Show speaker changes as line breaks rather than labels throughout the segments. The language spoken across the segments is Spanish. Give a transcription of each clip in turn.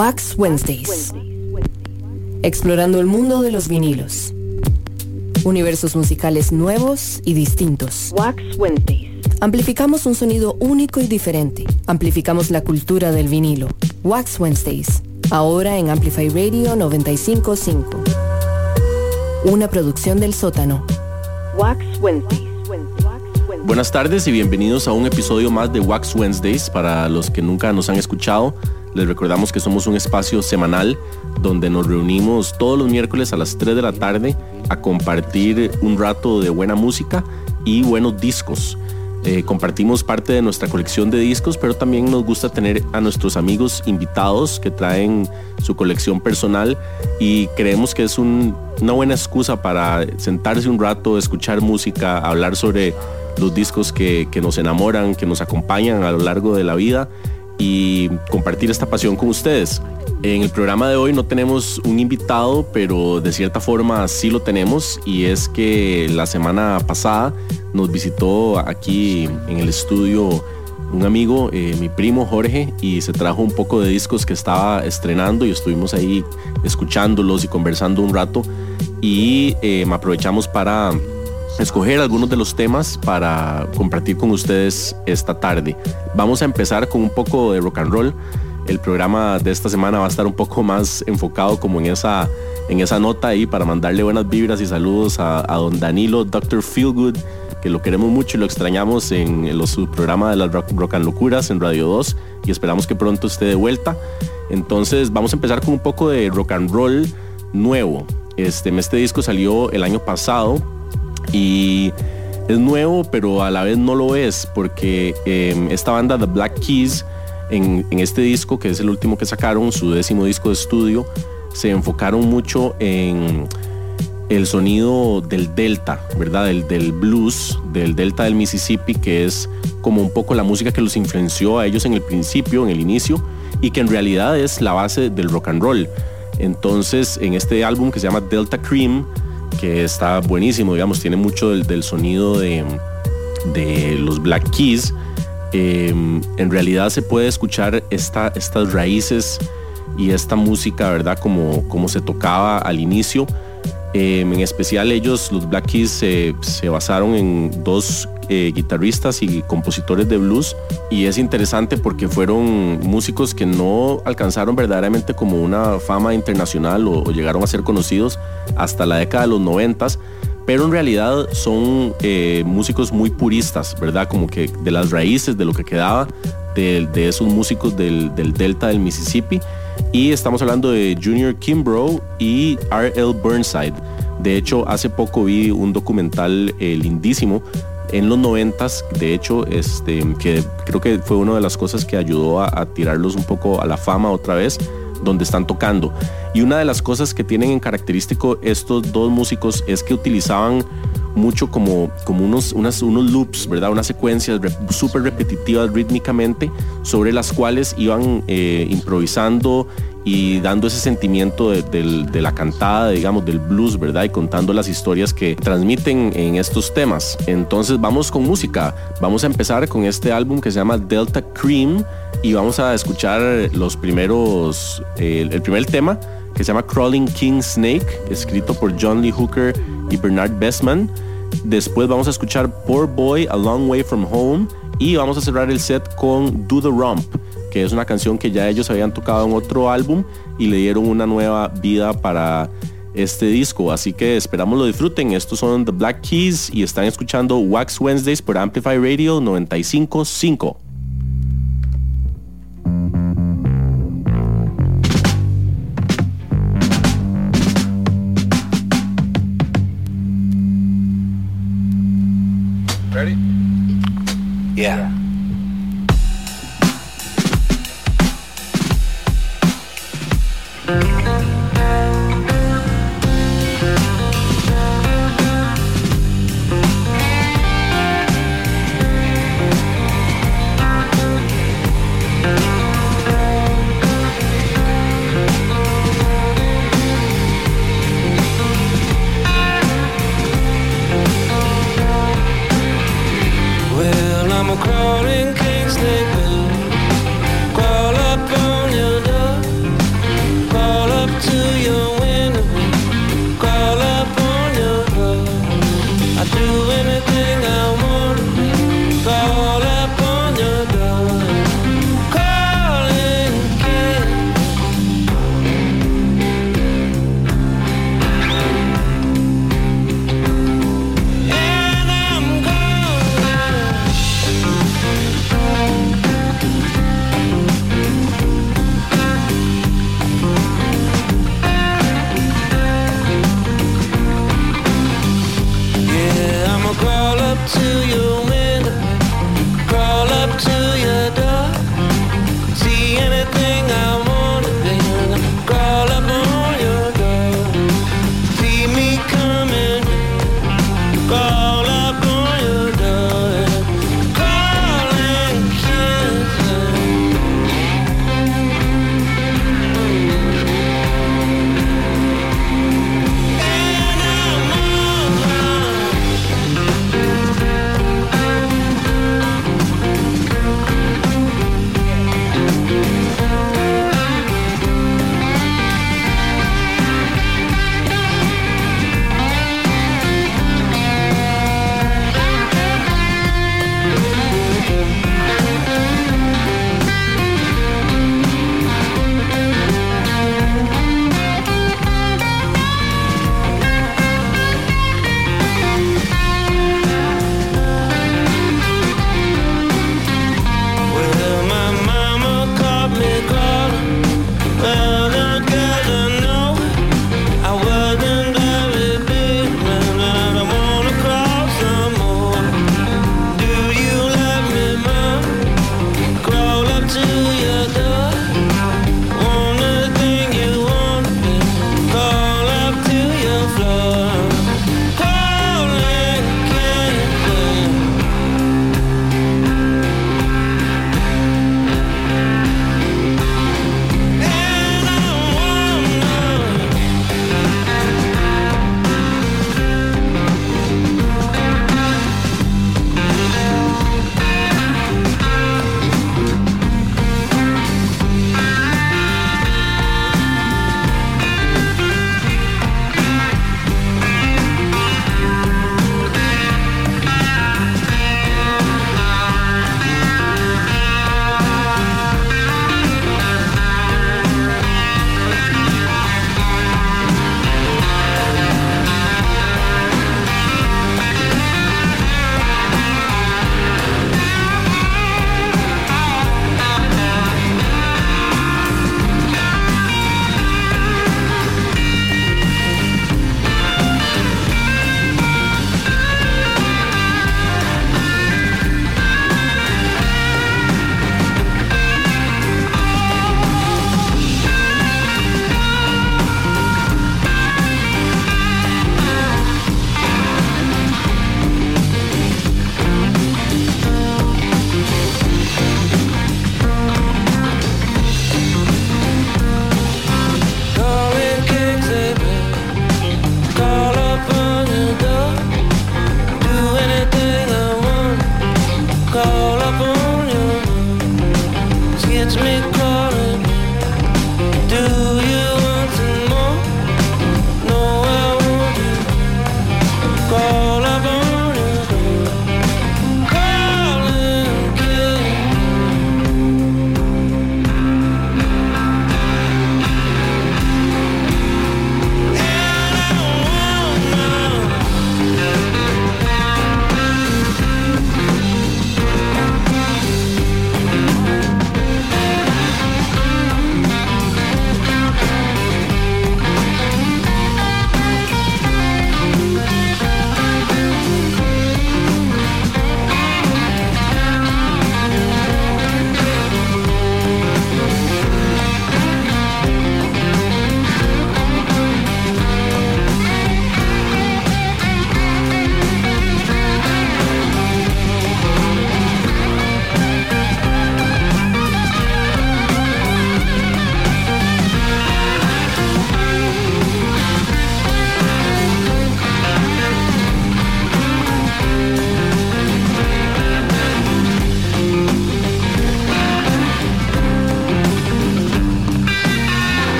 Wax Wednesdays. Explorando el mundo de los vinilos. Universos musicales nuevos y distintos. Wax Wednesdays. Amplificamos un sonido único y diferente. Amplificamos la cultura del vinilo. Wax Wednesdays. Ahora en Amplify Radio 955. Una producción del sótano. Wax
Wednesdays. Buenas tardes y bienvenidos a un episodio más de Wax Wednesdays. Para los que nunca nos han escuchado, les recordamos que somos un espacio semanal donde nos reunimos todos los miércoles a las 3 de la tarde a compartir un rato de buena música y buenos discos. Eh, compartimos parte de nuestra colección de discos, pero también nos gusta tener a nuestros amigos invitados que traen su colección personal y creemos que es una buena excusa para sentarse un rato, escuchar música, hablar sobre los discos que nos enamoran, que nos acompañan a lo largo de la vida y compartir esta pasión con ustedes. En el programa de hoy no tenemos un invitado, pero de cierta forma sí lo tenemos y es que la semana pasada nos visitó aquí en el estudio un amigo, eh, mi primo Jorge, y se trajo un poco de discos que estaba estrenando y estuvimos ahí escuchándolos y conversando un rato y eh, aprovechamos para escoger algunos de los temas para compartir con ustedes esta tarde. Vamos a empezar con un poco de rock and roll. El programa de esta semana va a estar un poco más enfocado como en esa, en esa nota ahí para mandarle buenas vibras y saludos a, don Danilo, Dr. Feelgood, que lo queremos mucho y lo extrañamos en, los programas de las rock, rock and Locuras en Radio 2 y esperamos que pronto esté de vuelta. Entonces vamos a empezar con un poco de rock and roll nuevo. Este, este disco salió el año pasado y es nuevo, pero a la vez no lo es, porque em, esta banda, The Black Keys, en, este disco, que es el último que sacaron, su décimo disco de estudio, se enfocaron mucho en el sonido del delta, ¿verdad? Del, del, blues, del delta del Mississippi, que es como un poco la música que los influenció a ellos en el principio, en el inicio, y que en realidad es la base del rock and roll. Entonces, en este álbum que se llama Delta Cream, que está buenísimo, digamos, tiene mucho del, sonido de, de, los Black Keys. Em, en realidad se puede escuchar esta, estas raíces y esta música, ¿verdad? Como, como se tocaba al inicio. Em, en especial ellos, los Black Keys, se basaron en dos eh, guitarristas y compositores de blues y es interesante porque fueron músicos que no alcanzaron verdaderamente como una fama internacional o, llegaron a ser conocidos hasta la década de los noventas pero en realidad son eh, músicos muy puristas, ¿verdad? Como que de las raíces de lo que quedaba de, esos músicos del, delta del Mississippi. Y estamos hablando de Junior Kimbrough y R.L. Burnside. De hecho, hace poco vi un documental eh, lindísimo en los noventas, de hecho, este, que creo que fue una de las cosas que ayudó a, tirarlos un poco a la fama otra vez, donde están tocando. Y una de las cosas que tienen en característico estos dos músicos es que utilizaban mucho como, como unos, unos loops, ¿verdad? Unas secuencias súper repetitivas rítmicamente sobre las cuales iban eh, improvisando y dando ese sentimiento de, la cantada, digamos, del blues, ¿verdad? Y contando las historias que transmiten en estos temas. Entonces vamos con música. Vamos a empezar con este álbum que se llama Delta Cream y vamos a escuchar los primeros, el primer tema que se llama Crawling King Snake, escrito por John Lee Hooker y Bernard Bestman. Después vamos a escuchar Poor Boy, A Long Way From Home y vamos a cerrar el set con Do the Rump que es una canción que ya ellos habían tocado en otro álbum y le dieron una nueva vida para este disco. Así que esperamos lo disfruten. Estos son The Black Keys y están escuchando Wax Wednesdays por Amplify Radio 955.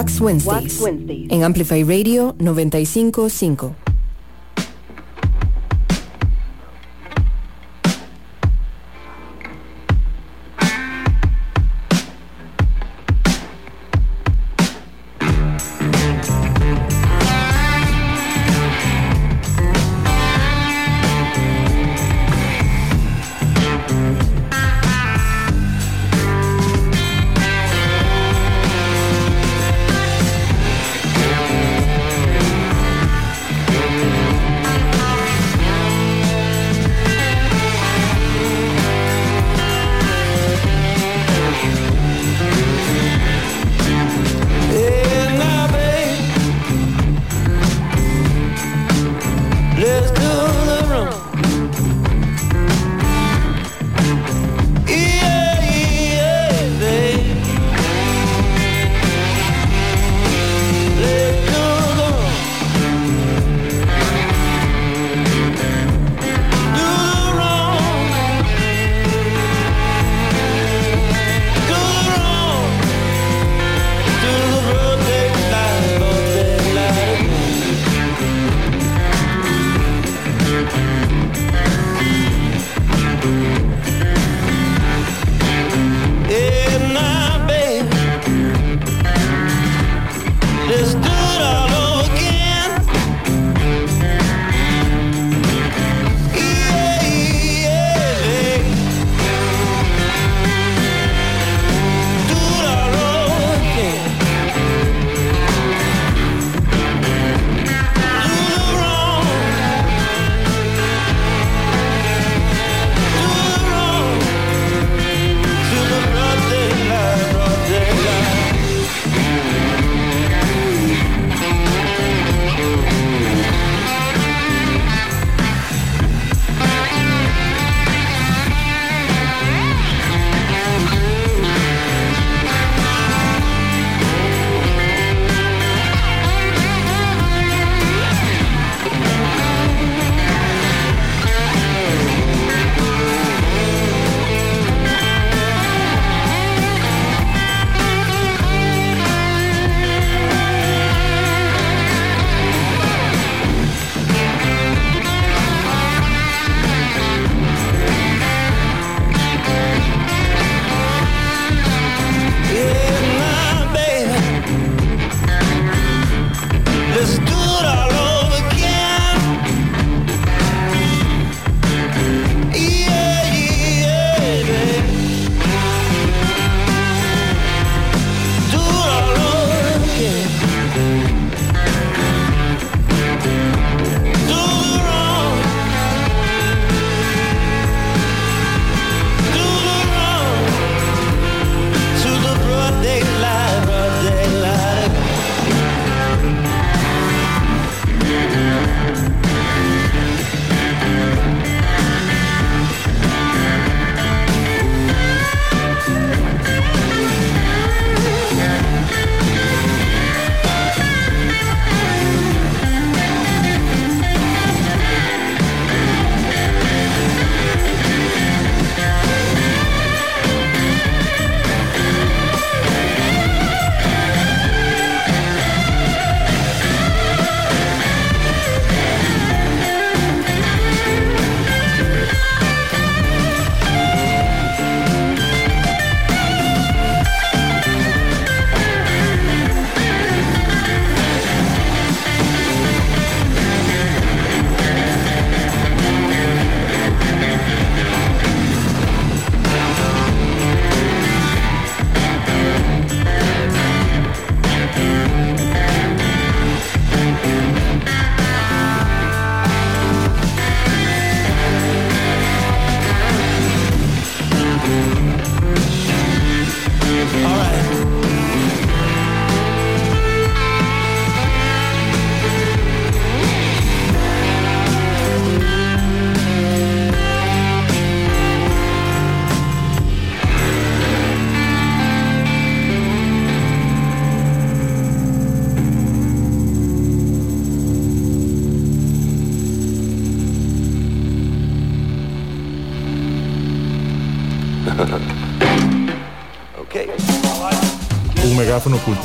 Wax Wednesdays, en Amplify Radio 955.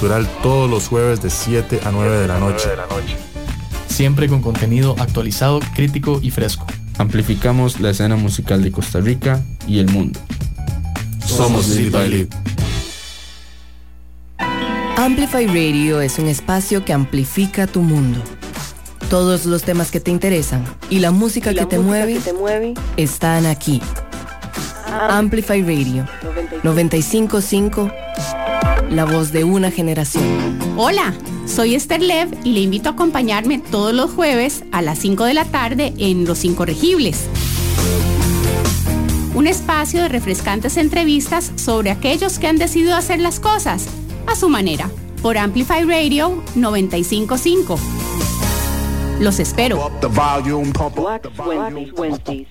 Cultural todos los jueves de 7 a 9 de la noche.
Siempre con contenido actualizado, crítico y fresco.
Amplificamos la escena musical de Costa Rica y el mundo.
Somos Lead by
Amplify Radio es un espacio que amplifica tu mundo. Todos los temas que te interesan y la música, que, te mueve, están aquí. Amplify Radio 955, la voz de una generación.
Hola, soy Esther Lev y le invito a acompañarme todos los jueves a las 5 de la tarde en Los Incorregibles un espacio de refrescantes entrevistas sobre aquellos que han decidido hacer las cosas a su manera por Amplify Radio 955. Los espero.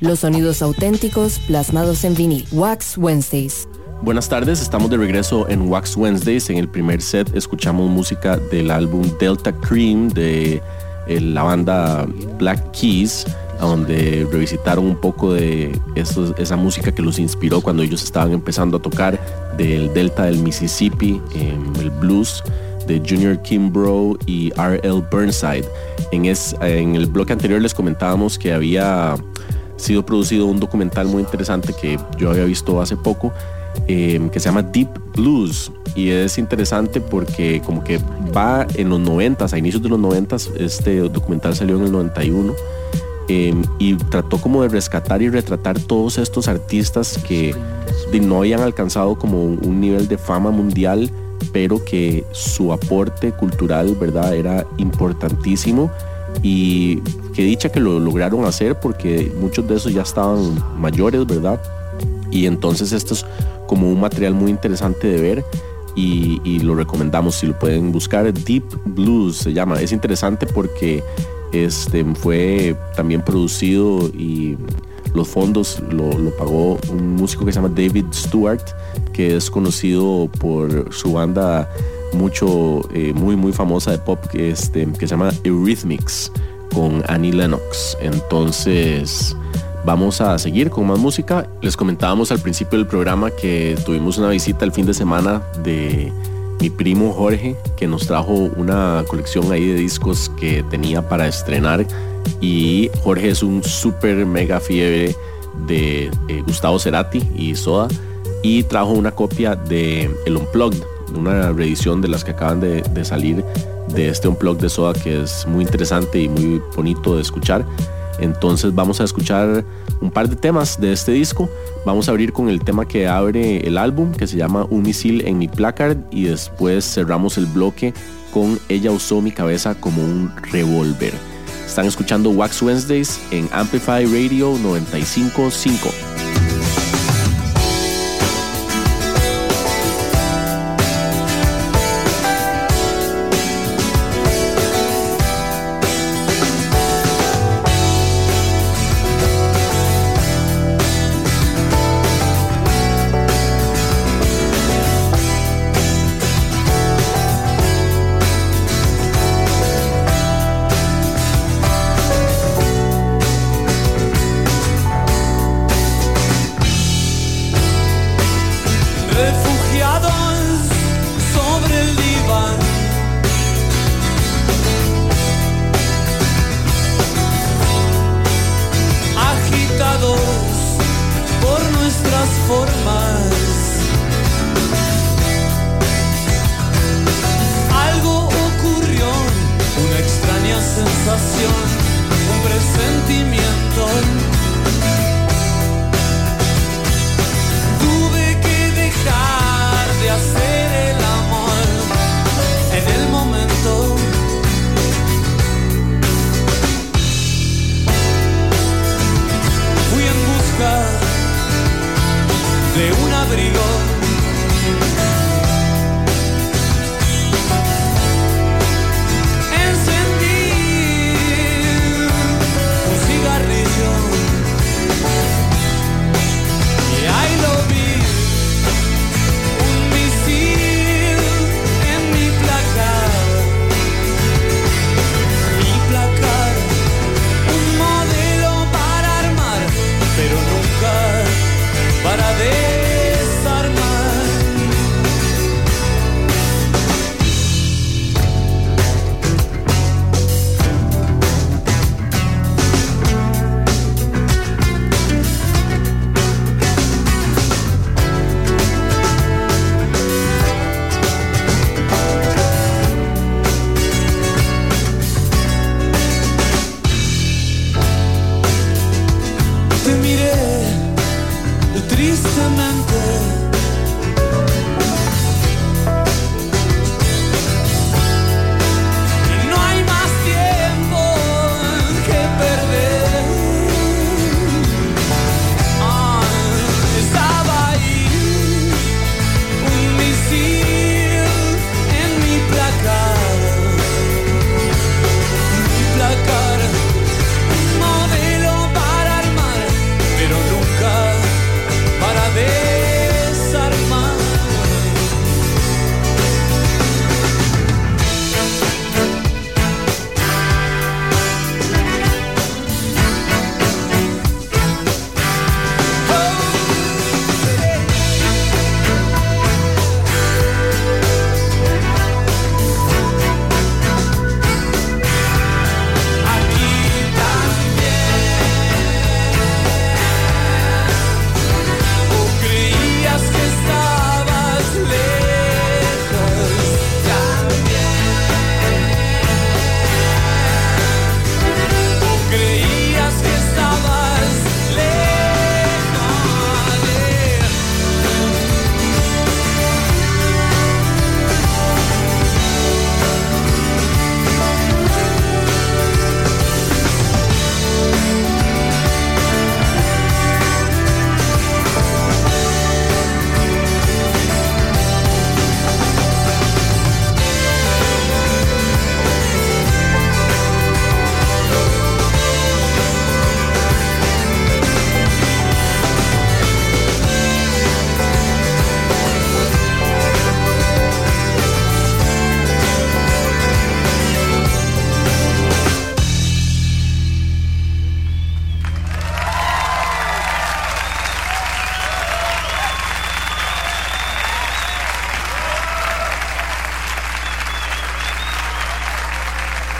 Los sonidos auténticos plasmados en vinil. Wax Wednesdays.
Buenas tardes, estamos de regreso en Wax Wednesdays. En el primer set escuchamos música del álbum Delta Cream de eh, la banda Black Keys donde revisitaron un poco de esa música que los inspiró cuando ellos estaban empezando a tocar del delta del Mississippi, el blues de Junior Kimbrough y R.L. Burnside. En el bloque anterior les comentábamos que había sido producido un documental muy interesante que yo había visto hace poco, em, que se llama Deep Blues. Y es interesante porque como que va en los 90, a inicios de los 90, este documental salió en el 91 Em, y trató como de rescatar y retratar todos estos artistas que no habían alcanzado como un nivel de fama mundial, pero que su aporte cultural, ¿verdad?, era importantísimo y que dicha que lo lograron hacer porque muchos de esos ya estaban mayores, ¿verdad? Y entonces esto es como un material muy interesante de ver y, lo recomendamos si lo pueden buscar. Deep Blues se llama. Es interesante porque este, fue también producido y los fondos lo, pagó un músico que se llama David Stewart, que es conocido por su banda mucho, eh, muy, muy famosa de pop, que, este, que se llama Eurythmics, con Annie Lennox. Entonces, vamos a seguir con más música. Les comentábamos al principio del programa que tuvimos una visita el fin de semana de mi primo Jorge, que nos trajo una colección ahí de discos que tenía para estrenar. Y Jorge es un súper mega fiebre de eh, Gustavo Cerati y Soda. Y trajo una copia de El Unplugged, una reedición de las que acaban de, de salir de este Unplugged de Soda, que es muy interesante y muy bonito de escuchar. Entonces vamos a escuchar un par de temas de este disco. Vamos a abrir con el tema que abre el álbum, que se llama Un misil en mi placard, y después cerramos el bloque con Ella usó mi cabeza como un revólver. Están escuchando Wax Wednesdays en Amplify Radio 955.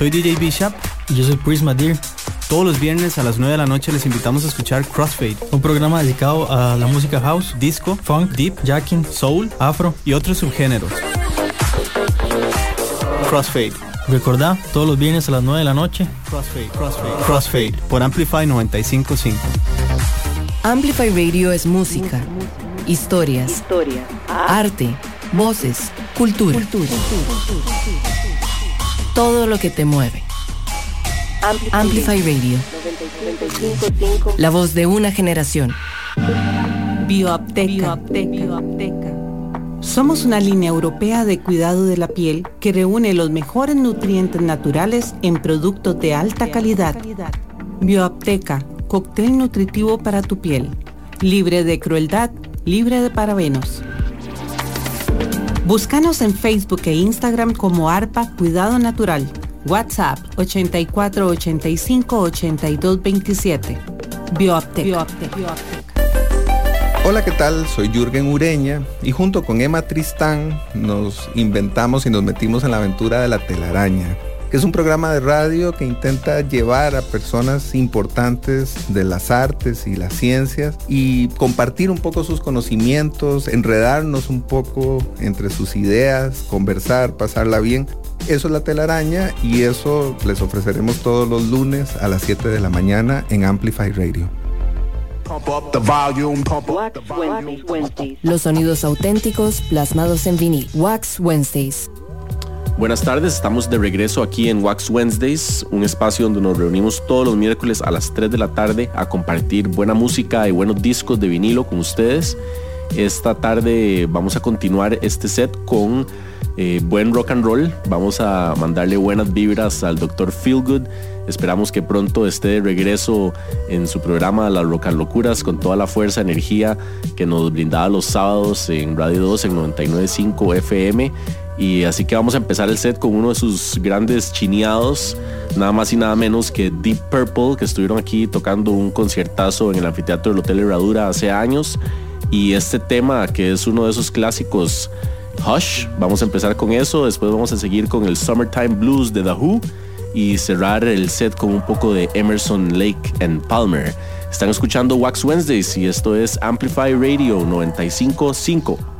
Soy DJ Bishop
y yo soy Prisma Deer.
Todos los viernes a las 9 de la noche les invitamos a escuchar Crossfade,
un programa dedicado a la música house, disco, funk, deep, jacking, soul, afro
y otros subgéneros. Crossfade.
Recordá, todos los viernes a las 9 de la noche.
Crossfade, Crossfade, Crossfade por Amplify 955.
Amplify Radio es música, historias, arte, voces, cultura. Todo lo que te mueve. Amplify Radio. La voz de una generación.
Bioapteca. Somos una línea europea de cuidado de la piel que reúne los mejores nutrientes naturales en productos de alta calidad. Bioapteca, cóctel nutritivo para tu piel. Libre de crueldad, libre de parabenos. Búscanos en Facebook e Instagram como ARPA Cuidado Natural. WhatsApp 84 85 82 27. Bioapteca.
Hola, ¿qué tal? Soy Jürgen Ureña y junto con Emma Tristán nos inventamos y nos metimos en la aventura de la telaraña, que es un programa de radio que intenta llevar a personas importantes de las artes y las ciencias y compartir un poco sus conocimientos, enredarnos un poco entre sus ideas, conversar, pasarla bien. Eso es la telaraña y eso les ofreceremos todos los lunes a las 7 de la mañana en Amplify Radio.
Los sonidos auténticos plasmados en vinil. Wax Wednesdays.
Buenas tardes, estamos de regreso aquí en Wax Wednesdays, un espacio donde nos reunimos todos los miércoles a las 3 de la tarde a compartir buena música y buenos discos de vinilo con ustedes. Esta tarde vamos a continuar este set con eh, buen rock and roll. Vamos a mandarle buenas vibras al Dr. Feelgood. Esperamos que pronto esté de regreso en su programa Las Rock Locuras con toda la fuerza, energía que nos brindaba los sábados en Radio 2 en 99.5 FM. Y así que vamos a empezar el set con uno de sus grandes chineados, nada más y nada menos que Deep Purple, que estuvieron aquí tocando un conciertazo en el anfiteatro del Hotel Herradura hace años. Y este tema, que es uno de esos clásicos Hush. Vamos a empezar con eso, después vamos a seguir con el Summertime Blues de The y cerrar el set con un poco de Emerson Lake and Palmer. Están escuchando Wax Wednesdays y esto es Amplify Radio 955.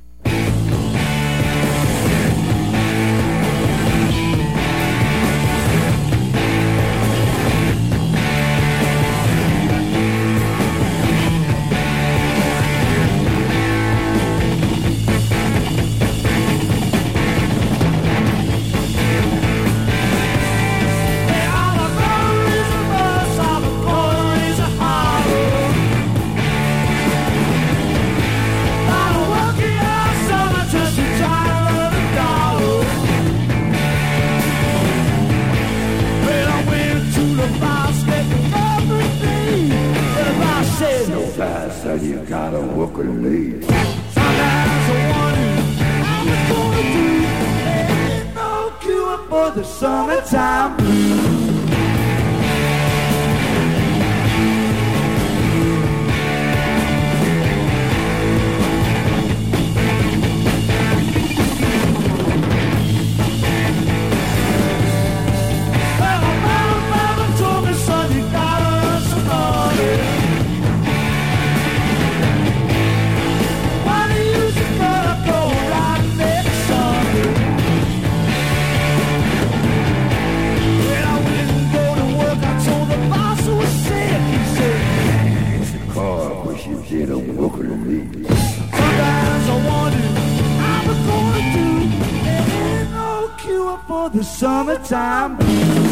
The summertime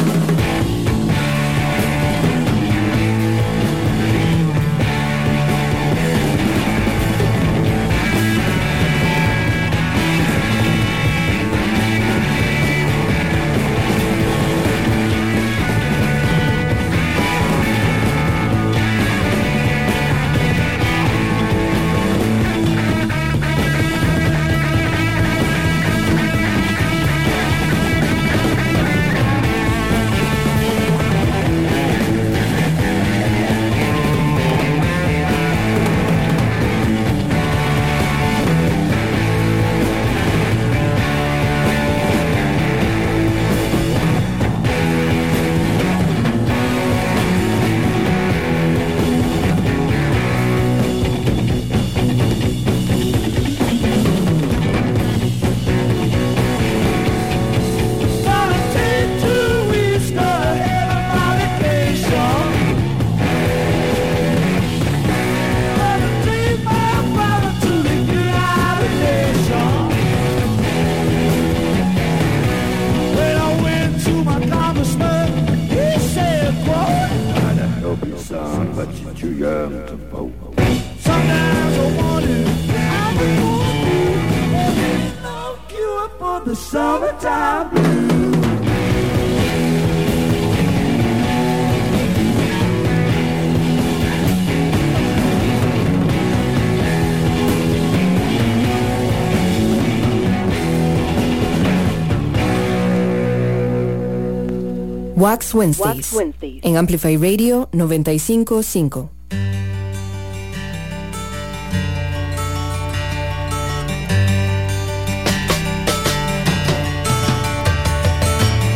Wax Wednesdays, en Amplify Radio 955.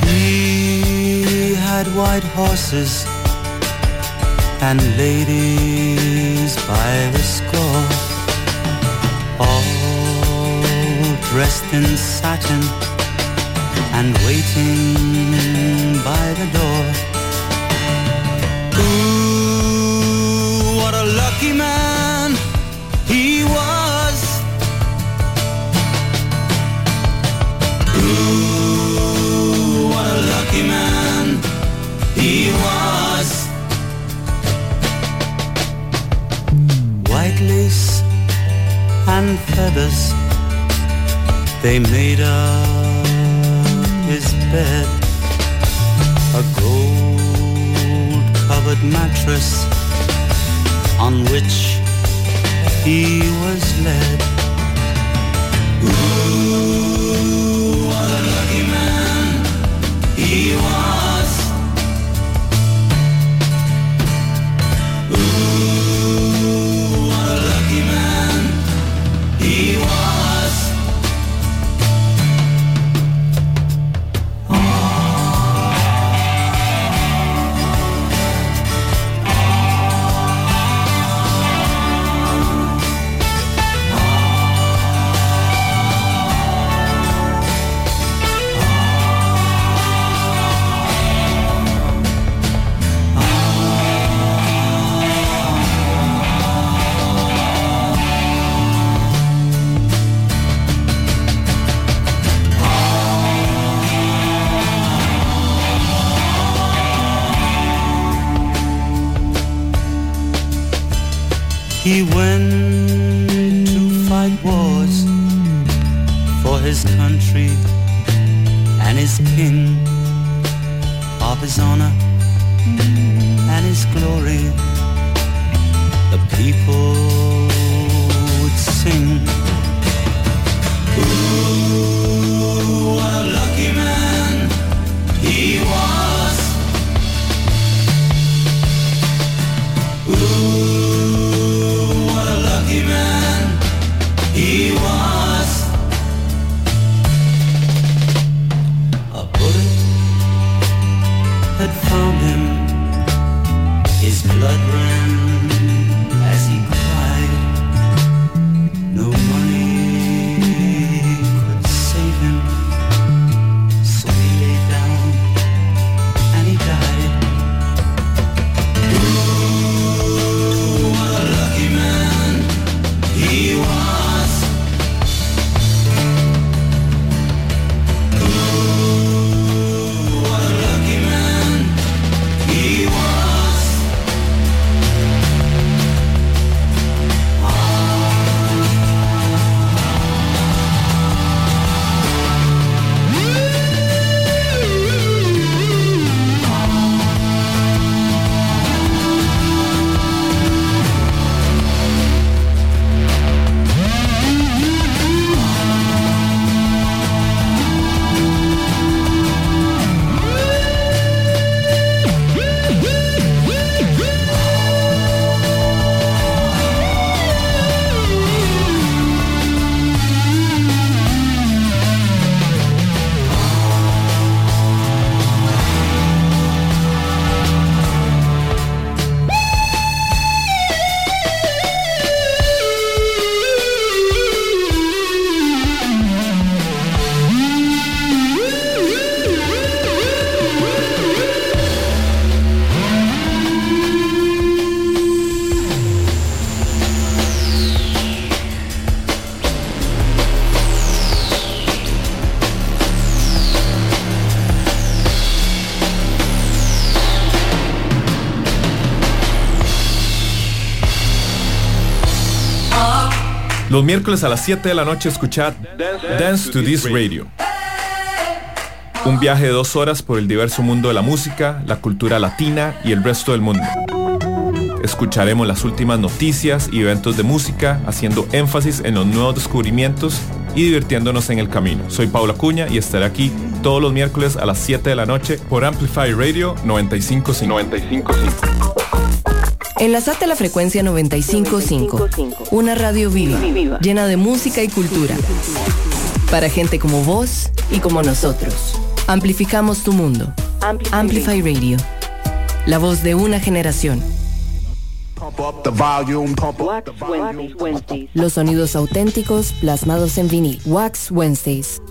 He had white horses and ladies by the score, all dressed in satin and waiting by the door. Ooh, what a lucky man he was. Ooh, what a lucky man he was. White lace and feathers, they made up bed a gold covered mattress on which he was led. Ooh, what a lucky man he was. He went to fight wars for his country and his king, of his honor and his glory. The people would sing. Ooh, a lucky man he was. Ooh, man he was. A bullet had found him. His blood
Los miércoles a las 7 de la noche escuchad Dance to This Radio. Un viaje de dos horas por el diverso mundo de la música, la cultura latina y el resto del mundo. Escucharemos las últimas noticias y eventos de música, haciendo énfasis en los nuevos descubrimientos y divirtiéndonos en el camino. Soy Paula Cuña y estaré aquí todos los miércoles a las 7 de la noche por Amplify Radio 955. 955.
Enlazate a la frecuencia 955, una radio viva, llena de música y cultura. Para gente como vos y como nosotros. Amplificamos tu mundo. Amplify Radio. La voz de una generación. Los sonidos auténticos plasmados en vinil. Wax Wednesdays.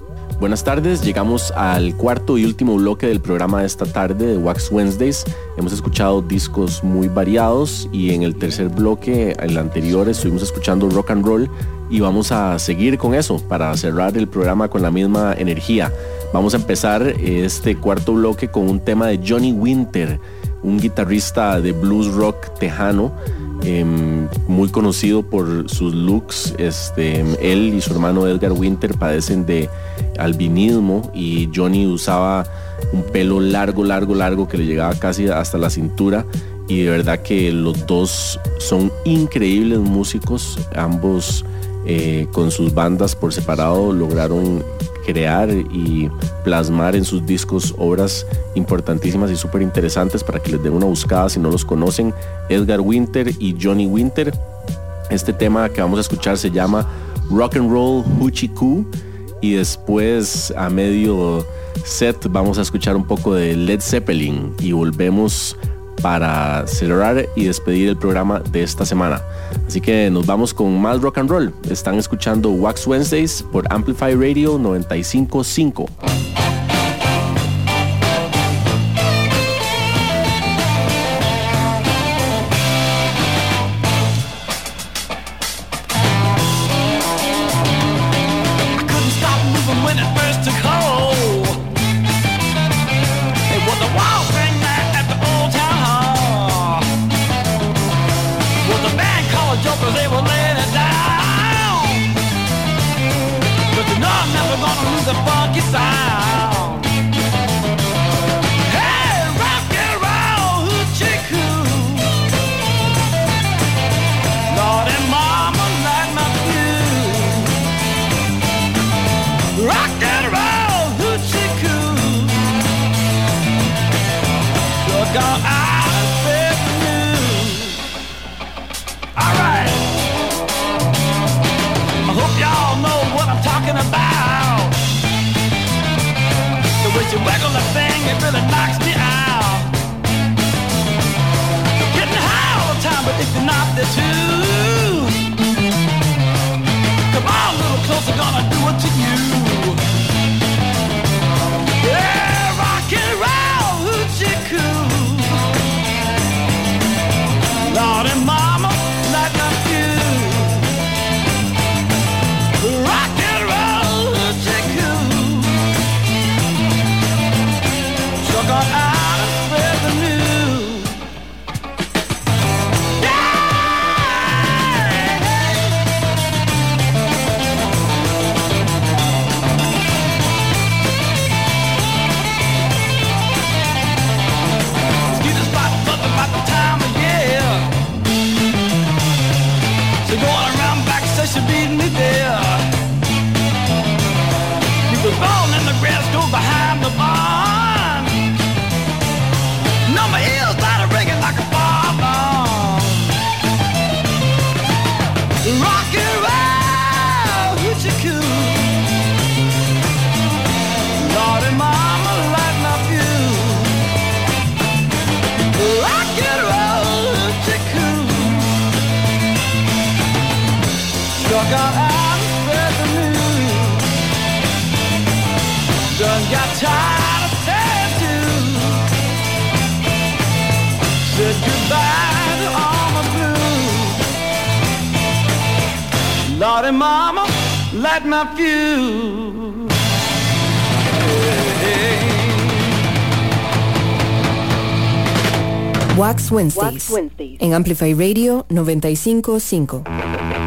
Buenas tardes, llegamos al cuarto y último bloque del programa de esta tarde de Wax Wednesdays. Hemos escuchado discos muy variados y en el tercer bloque, el anterior, estuvimos escuchando rock and roll y vamos a seguir con eso para cerrar el programa con la misma energía. Vamos a empezar este cuarto bloque con un tema de Johnny Winter, un guitarrista de blues rock tejano eh, muy conocido por sus looks. Este, él y su hermano Edgar Winter padecen de albinismo y Johnny usaba un pelo largo, largo, largo que le llegaba casi hasta la cintura. Y de verdad que los dos son increíbles músicos, ambos eh, con sus bandas por separado lograron crear y plasmar en sus discos obras importantísimas y súper interesantes para que les den una buscada si no los conocen. Edgar Winter y Johnny Winter. Este tema que vamos a escuchar se llama Rock and Roll Hoochie Coo y después a medio set vamos a escuchar un poco de Led Zeppelin y volvemos para cerrar y despedir el programa de esta semana. Así que nos vamos con más rock and roll. Están escuchando Wax Wednesdays por Amplify Radio 955.
Wax Wednesdays. En Amplify Radio 955.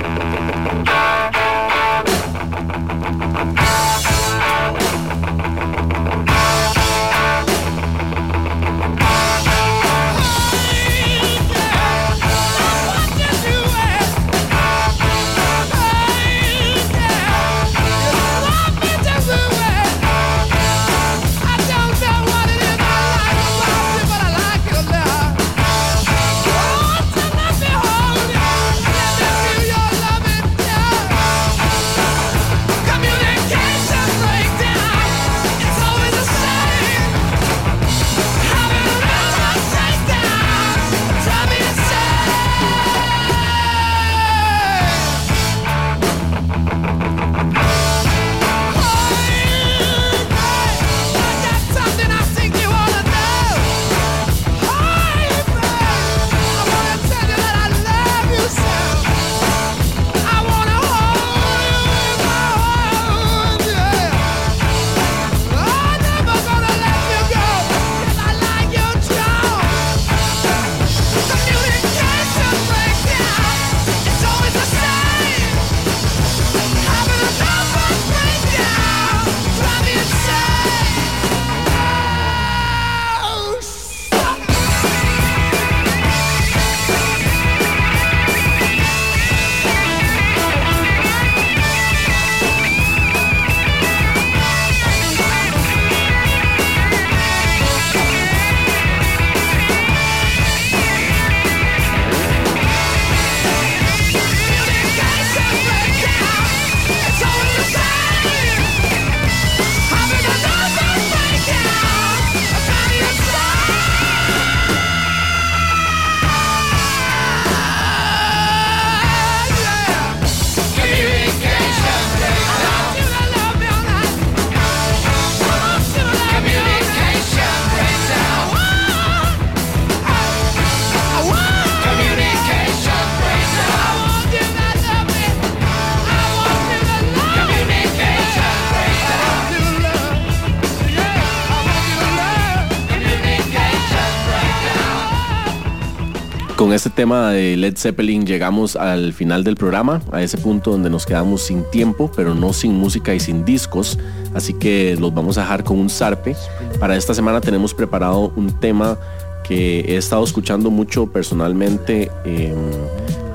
Con este tema de Led Zeppelin llegamos al final del programa, a ese punto donde nos quedamos sin tiempo, pero no sin música y sin discos, así que los vamos a dejar con un zarpe. Para esta semana tenemos preparado un tema que he estado escuchando mucho personalmente. Em,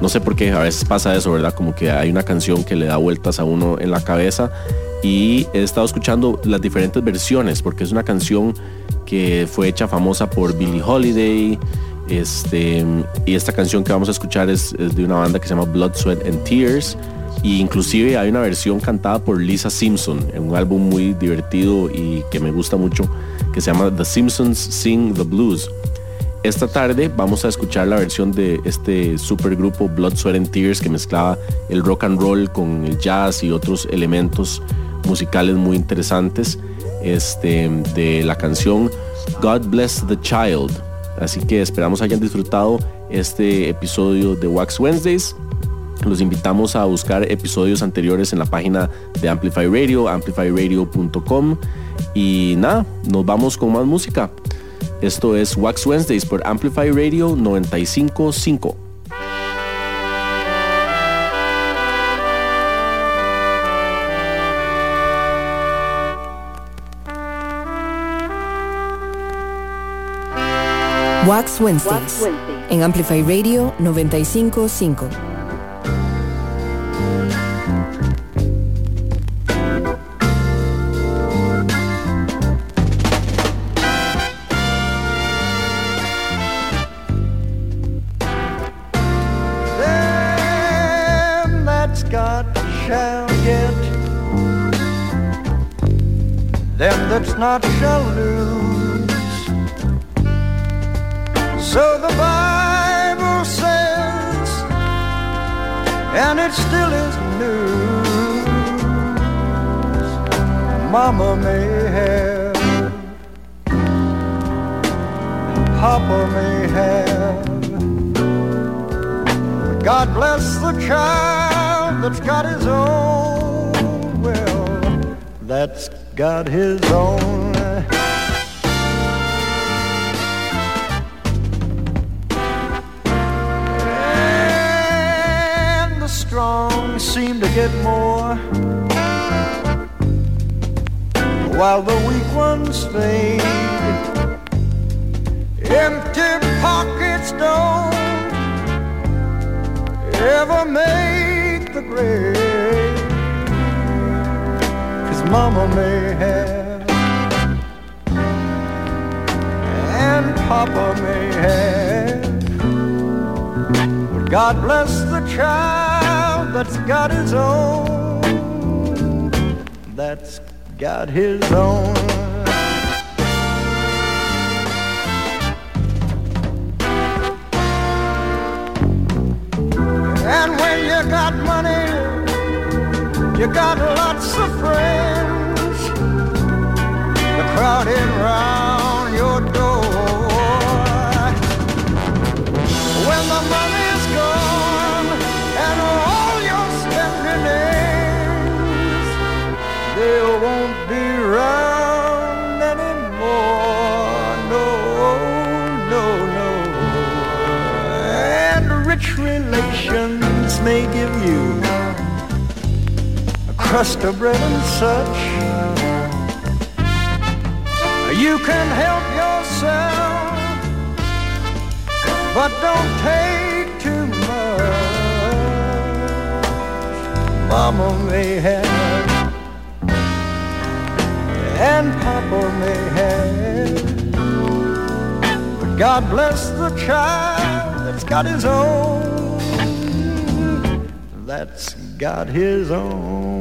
no sé por qué, a veces pasa eso, ¿verdad? Como que hay una canción que le da vueltas a uno en la cabeza y he estado escuchando las diferentes versiones porque es una canción que fue hecha famosa por Billie Holiday, este, y esta canción que vamos a escuchar es, de una banda que se llama Blood, Sweat and Tears. E inclusive hay una versión cantada por Lisa Simpson en un álbum muy divertido y que me gusta mucho que se llama The Simpsons Sing the Blues. Esta tarde vamos a escuchar la versión de este supergrupo Blood, Sweat and Tears que mezclaba el rock and roll con el jazz y otros elementos musicales muy interesantes este, de la canción God Bless the Child Así que esperamos hayan disfrutado este episodio de Wax Wednesdays. Los invitamos a buscar episodios anteriores en la página de Amplify Radio, amplifyradio.com. Y nada, nos vamos con más música. Esto es Wax Wednesdays por Amplify Radio 955.
Wax Wednesdays, Wax Wednesday. en Amplify Radio 955.
That's not shall lose. So the Bible says, and it still is news. Mama may have, Papa may have. But God bless the child that's got his own. Well, that's got his own. Get more while the weak ones fade. Empty pockets don't ever make the grade. Cause mama may have, and papa may have. But God bless the child that's got his own, that's got his own. And when you got money, you got lots of friends. They're crowding round may give you a crust of bread and such. You can help yourself, but don't take too much. Mama may have, and Papa may have, but God bless the child that's got his own. That's got his own.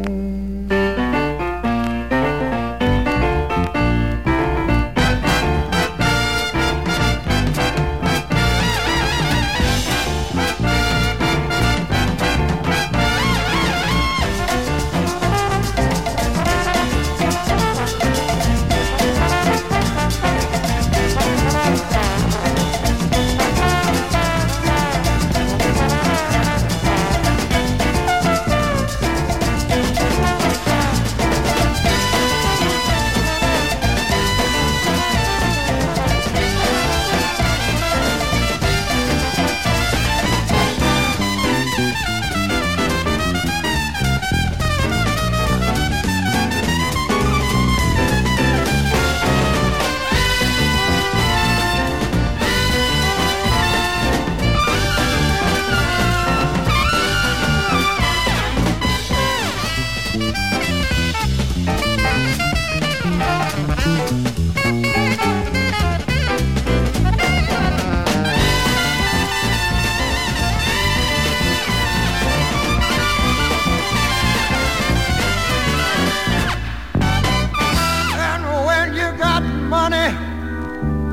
Money,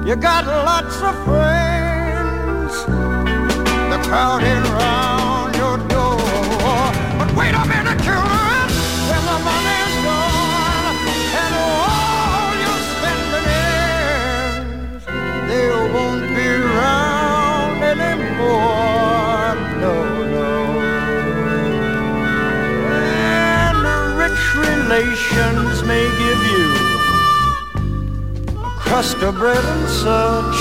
you got lots of friends. They're crowding around your door. But wait a minute, children, when the money's gone and all your spending ends, they won't be around anymore. No, no. And rich relations may give you crust of bread and such.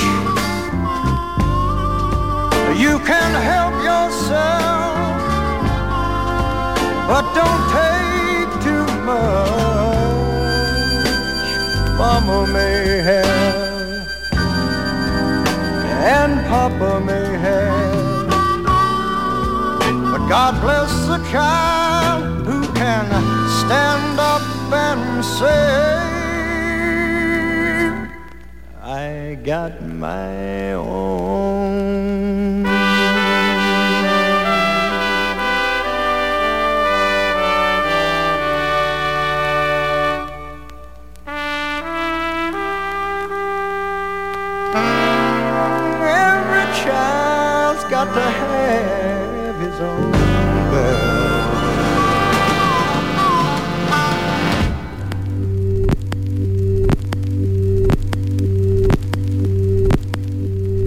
You can help yourself, but don't take too much. Mama may have, and Papa may have, but God bless the child who can stand up and say. Got my own.